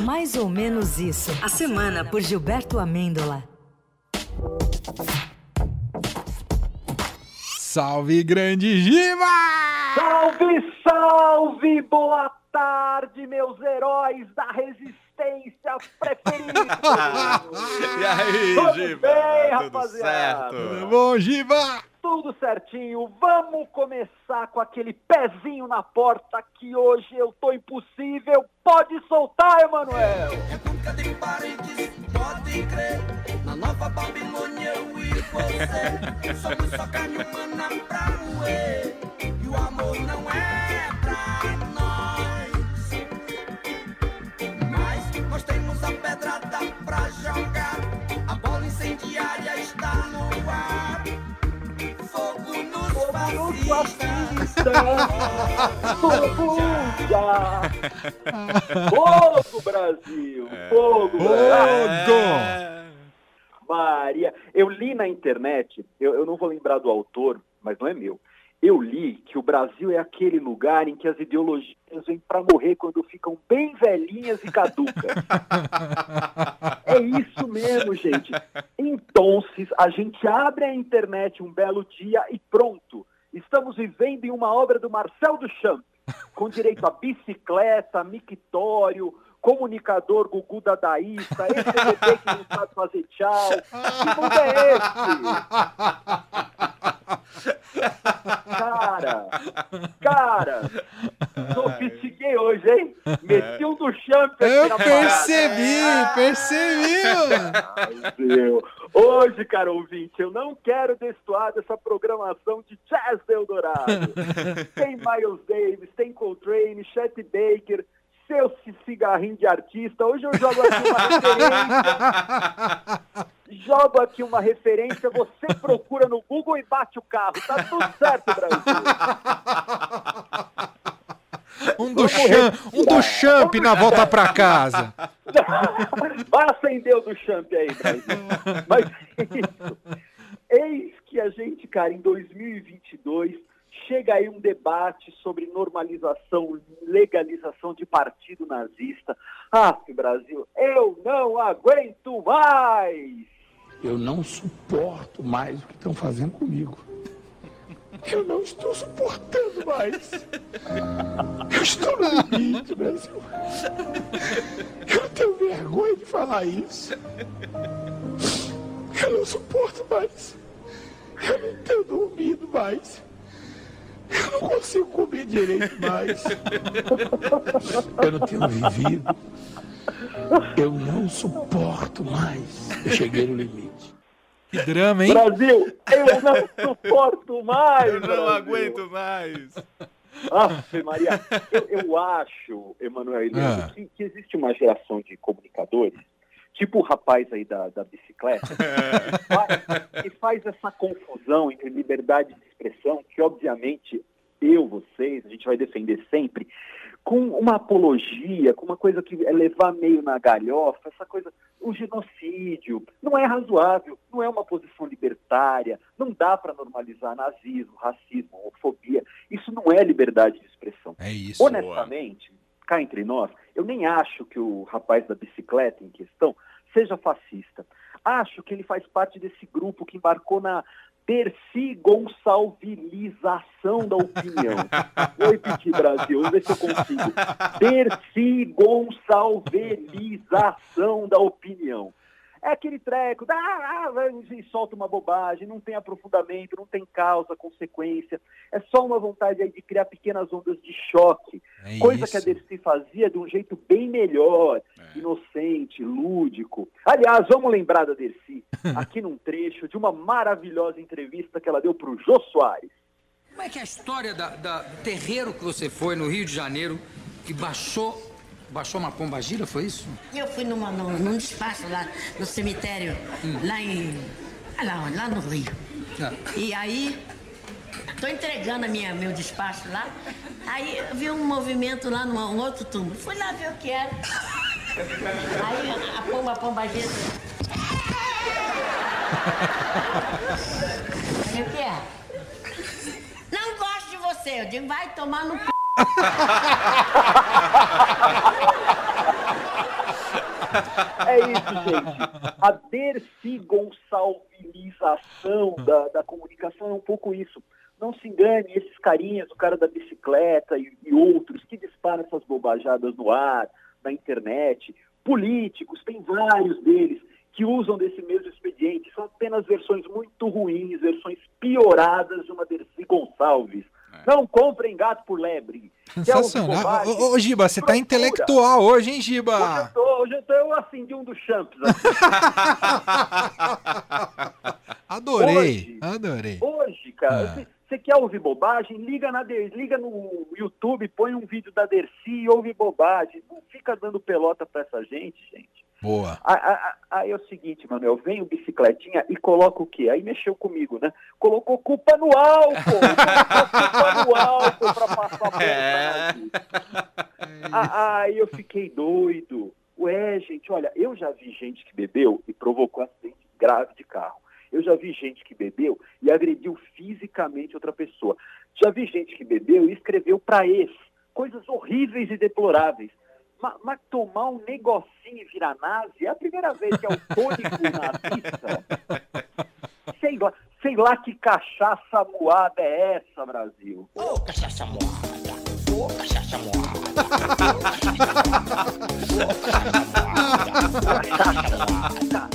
Mais ou menos isso. A semana por Gilberto Amêndola. Salve, grande Giba! Salve, salve! Boa tarde, meus heróis da resistência preferidos! e aí, Tudo Giba? bem, Tudo rapaziada? certo? Tudo bom, Giba? Tudo certinho, vamos começar com aquele pezinho na porta que hoje eu tô impossível. Pode soltar, Emanuel! República de parentes, pode crer. Na nova Babilônia eu e você somos só carne humana pra moer. E o amor não é Fogo! Fogo, Brasil! Fogo, Brasil! É. Maria, eu li na internet, eu, eu não vou lembrar do autor, mas não é meu. Eu li que o Brasil é aquele lugar em que as ideologias vêm para morrer quando ficam bem velhinhas e caducas. é isso mesmo, gente. Então, a gente abre a internet um belo dia e pronto. Estamos vivendo em uma obra do Marcel Duchamp, com direito a bicicleta, mictório, comunicador Gugu Dadaísta, esse bebê que não sabe fazer tchau. Que mundo é esse? Cara, cara, sofistiguei hoje, hein? Meti um do champ aqui Eu na percebi, parada. percebi, mano. Ai. Hoje, cara ouvinte, eu não quero destoar dessa programação de Jazz Eldorado. Tem Miles Davis, tem Coltrane, Chet Baker, seu ci- cigarrinho de artista. Hoje eu jogo aqui uma referência. Jogo aqui uma referência, você procura no Google e bate o carro. Tá tudo certo, Brasil. Um do, champ, um do champ na volta pra casa. Vai acender o do champ aí, Brasil. Mas é isso. Eis que a gente, cara, em 2022, chega aí um debate sobre normalização, legalização de partido nazista. Ah, Brasil, eu não aguento mais! Eu não suporto mais o que estão fazendo comigo. Eu não estou suportando mais. Eu estou no limite, Brasil. Eu tenho vergonha de falar isso. Eu não suporto mais. Eu não tenho dormido mais. Eu não consigo comer direito mais. Eu não tenho vivido. Eu não suporto mais. Eu cheguei no limite. Que drama, hein? Brasil, eu não suporto mais! Eu não Brasil. aguento mais. Ave Maria, eu, eu acho, Emanuel Ah. que, que existe uma geração de comunicadores, tipo o rapaz aí da, da bicicleta, que faz- que faz essa confusão entre liberdade de expressão, que obviamente eu, vocês, a gente vai defender sempre, com uma apologia, com uma coisa que é levar meio na galhofa, essa coisa, o genocídio, não é razoável, não é uma posição libertária, não dá para normalizar nazismo, racismo, homofobia, isso não é liberdade de expressão. É isso. Honestamente, cá entre nós, eu nem acho que o rapaz da bicicleta em questão seja fascista. Acho que ele faz parte desse grupo que embarcou na Dercy Gonçalvilização da opinião. Vou repetir, Brasil, vamos ver se eu consigo. Dercy Gonçalvilização da opinião. É aquele treco, dá, ah, vai e solta uma bobagem, não tem aprofundamento, não tem causa, consequência. É só uma vontade aí de criar pequenas ondas de choque. É Coisa isso. que a Dercy fazia de um jeito bem melhor, É. inocente, lúdico. Aliás, vamos lembrar da Dercy, aqui num trecho de uma maravilhosa entrevista que ela deu para o Jô Soares. Como é que é a história da, da- do terreiro que você foi no Rio de Janeiro, que baixou, baixou uma pombagira, foi isso? Eu fui numa, num, num despacho lá no cemitério, lá em. ah, Lá, lá no Rio. Ah. E aí, tô entregando a minha, meu despacho lá. Aí eu vi um movimento lá num um outro túmulo. Fui lá ver o que era. Aí a pomba, a pomba gira. Aí o que é? Não gosto de você. Eu digo, vai tomar no c... isso, gente. A Dercy Gonçalvinização da, da comunicação é um pouco isso. Não se engane, esses carinhas, o cara da bicicleta e, e outros que disparam essas bobajadas no ar, na internet, políticos, tem vários deles que usam desse mesmo expediente. São apenas versões muito ruins, versões pioradas de uma Dercy Gonçalves. Não comprem gato por lebre. Quer ouvir Sensacional. bobagem? Ô, ô, Giba, você tá Procura. intelectual hoje, hein, Hoje Giba? eu, tô, hoje eu, tô, eu acendi um dos champs. Adorei, Hoje. adorei. Hoje, cara, Ah. você quer ouvir bobagem? Liga, na liga no YouTube, põe um vídeo da Dercy e ouve bobagem. Não fica dando pelota pra essa gente, gente. Boa. Aí, aí- aí é o seguinte, Manuel, vem o bicicletinha e coloca o quê? Aí mexeu comigo, né? Colocou culpa no álcool! Colocou culpa no álcool pra passar a É. Ah, Aí eu fiquei doido. Ué, gente, olha, eu já vi gente que bebeu e provocou acidente grave de carro. Eu já vi gente que bebeu e agrediu fisicamente outra pessoa. Já vi gente que bebeu e escreveu pra ex coisas horríveis e deploráveis. Ma- Mas, tomar um negocinho e virar nazi é a primeira vez que é o tônico nazista. Sei lá, sei lá que cachaça moada é essa, Brasil. Ô, cachaça moada. Ô, cachaça moada.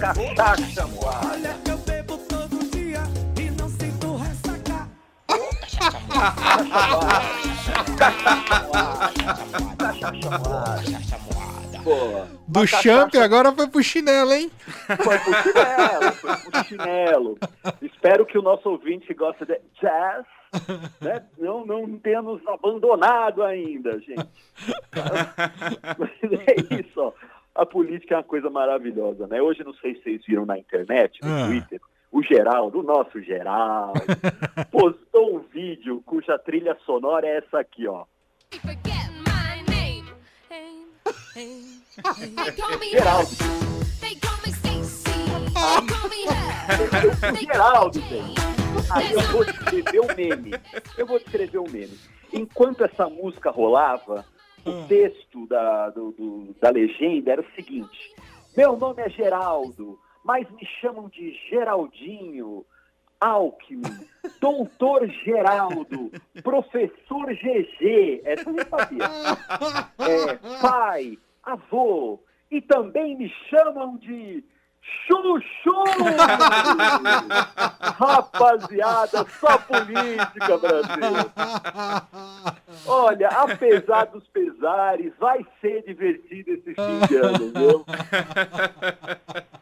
Ca- Cachaça moada. Olha que eu bebo todo dia e não sinto ressaca. Cachaça moada. Pô, Do champ cachaça agora foi pro chinelo, hein? Foi pro chinelo, foi pro chinelo. Espero que o nosso ouvinte que gosta de jazz né, não, não tenha nos abandonado ainda, gente. Mas é isso, ó. A política é uma coisa maravilhosa, né? Hoje, não sei se vocês viram na internet, no Ah. Twitter, o Geraldo, o nosso Geraldo, postou um vídeo cuja trilha sonora é essa aqui, ó. O Geraldo, gente. Aí eu vou descrever o meme. Eu vou descrever o meme. Enquanto essa música rolava, o texto da, do- do- da legenda era o seguinte: Meu nome é Geraldo, mas me chamam de Geraldinho. Alckmin, Doutor Geraldo, Professor GG, essa eu sabia. É, pai, avô, e também me chamam de Chuchu! Rapaziada, só política, Brasil. Olha, apesar dos pesares, vai ser divertido esse fim de ano, viu?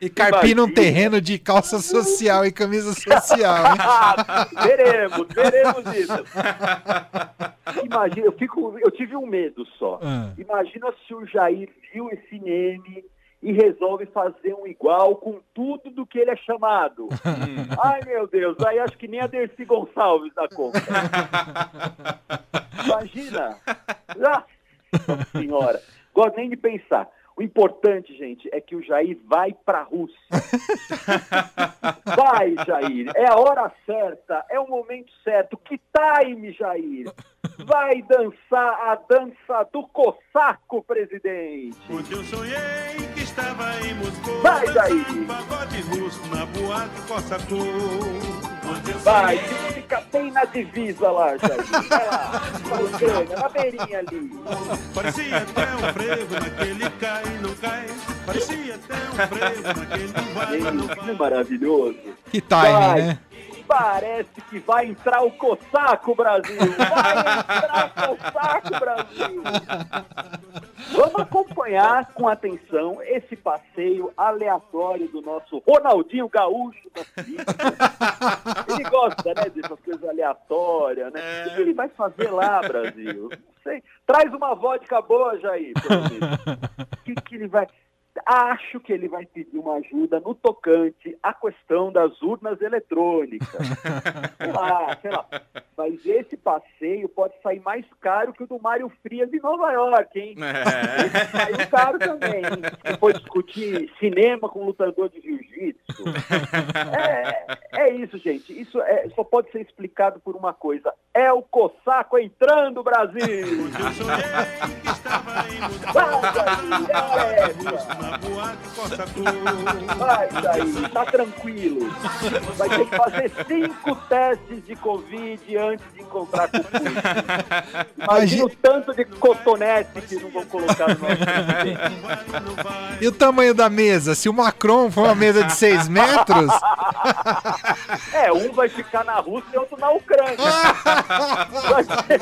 E carpina um terreno de calça social e camisa social, hein? Ah, veremos, veremos isso. Imagina, eu, fico, eu tive um medo só. Ah. Imagina se o Jair viu esse meme e resolve fazer um igual com tudo do que ele é chamado. Ai, meu Deus, aí acho que nem a Dercy Gonçalves dá conta. Imagina. Nossa senhora. Gosto nem de pensar. O importante, gente, é que o Jair vai para a Rússia. Vai, Jair. É a hora certa, é o momento certo. Que time, Jair? Vai dançar a dança do cossaco, presidente. Ontem eu sonhei que estava em Moscou. Vai, Jair. Pagode russo na boate Cossacô. Vai, fica bem na divisa lá, Jair. Vai lá, vai, Ucrânia, na beirinha ali. Parecia até um frevo naquele cai não cai. Parecia até um frevo naquele vai não Gente, que vai. maravilhoso. Que timing, Vai. né? Parece que vai entrar o Cossaco Brasil! Vai entrar o Cossaco Brasil! Vamos acompanhar com atenção esse passeio aleatório do nosso Ronaldinho Gaúcho da. Ele gosta, né, dessas coisas aleatórias, né? O que ele vai fazer lá, Brasil? Não sei. Traz uma vodka boa, Jair. O que, que ele vai... Acho que ele vai pedir uma ajuda no tocante à questão das urnas eletrônicas. Sei lá, sei lá. Mas esse passeio pode sair mais caro que o do Mário Frias em Nova York, hein? É. Saiu caro também, for discutir cinema com lutador de jiu-jitsu. É, é isso, gente. Isso é- só pode ser explicado por uma coisa. É o Cossaco entrando, Brasil! Que estava em. Vai, na boate Costa Cor. Vai tá tranquilo. Vai ter que fazer cinco testes de Covid antes de encontrar com o Putin. Imagina o tanto de cotonete que não vão colocar no nosso. E o tamanho da mesa? Se o Macron for uma mesa de 6 metros, É, um vai ficar na Rússia e outro na Ucrânia. Vai ser-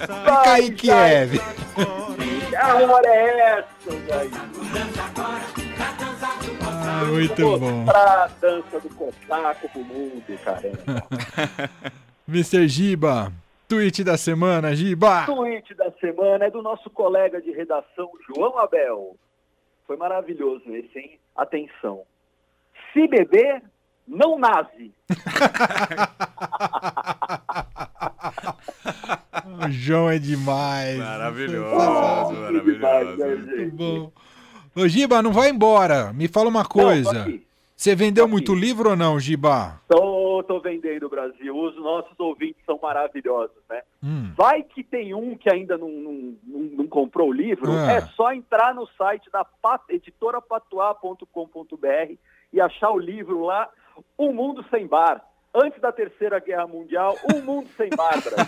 fica aí Kiev. A hora é. Ah, muito bom. Mostrar a dança do cosaco pro mundo, caramba. Mr. Giba, tweet da semana, Giba. tweet da semana é do nosso colega de redação, João Abel. Foi maravilhoso esse, hein? Atenção. Se beber, não naze. O João é demais. Maravilhoso, Ah, maravilhoso. Muito bom. Ô, Giba, não vai embora. Me fala uma coisa. aqui. Você vendeu muito livro ou não, Giba? Tô, tô vendendo o Brasil. Os nossos ouvintes são maravilhosos, né? Hum. Vai que tem um que ainda não, não, não, não comprou o livro, Ah. é só entrar no site da pat- editorapatuá.com.br e achar o livro lá, Um Mundo Sem Bar. Antes da Terceira Guerra Mundial, Um Mundo Sem Bar, Brasil.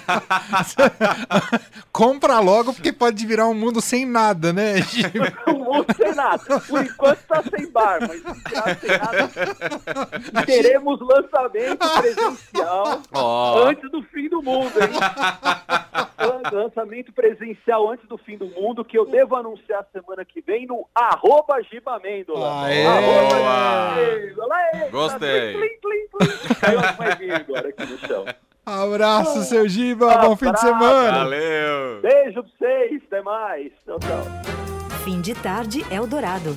Compra logo, porque pode virar um mundo sem nada, né? Um mundo sem nada. Por enquanto tá sem bar, mas sem nada, teremos lançamento presencial Ó. antes do fim do mundo, hein? Lan- Lançamento presencial antes do fim do mundo, que eu devo anunciar semana que vem no arroba Gibamêndola. Aê! Arroba. Aê, Gostei. Plim, plim, plim. Caiu moedinha agora aqui no chão. Abraço, seu Giba. Bom fim de Abraço. semana. Valeu! Beijo pra vocês, até mais. Tchau, tchau. Fim de tarde Eldorado.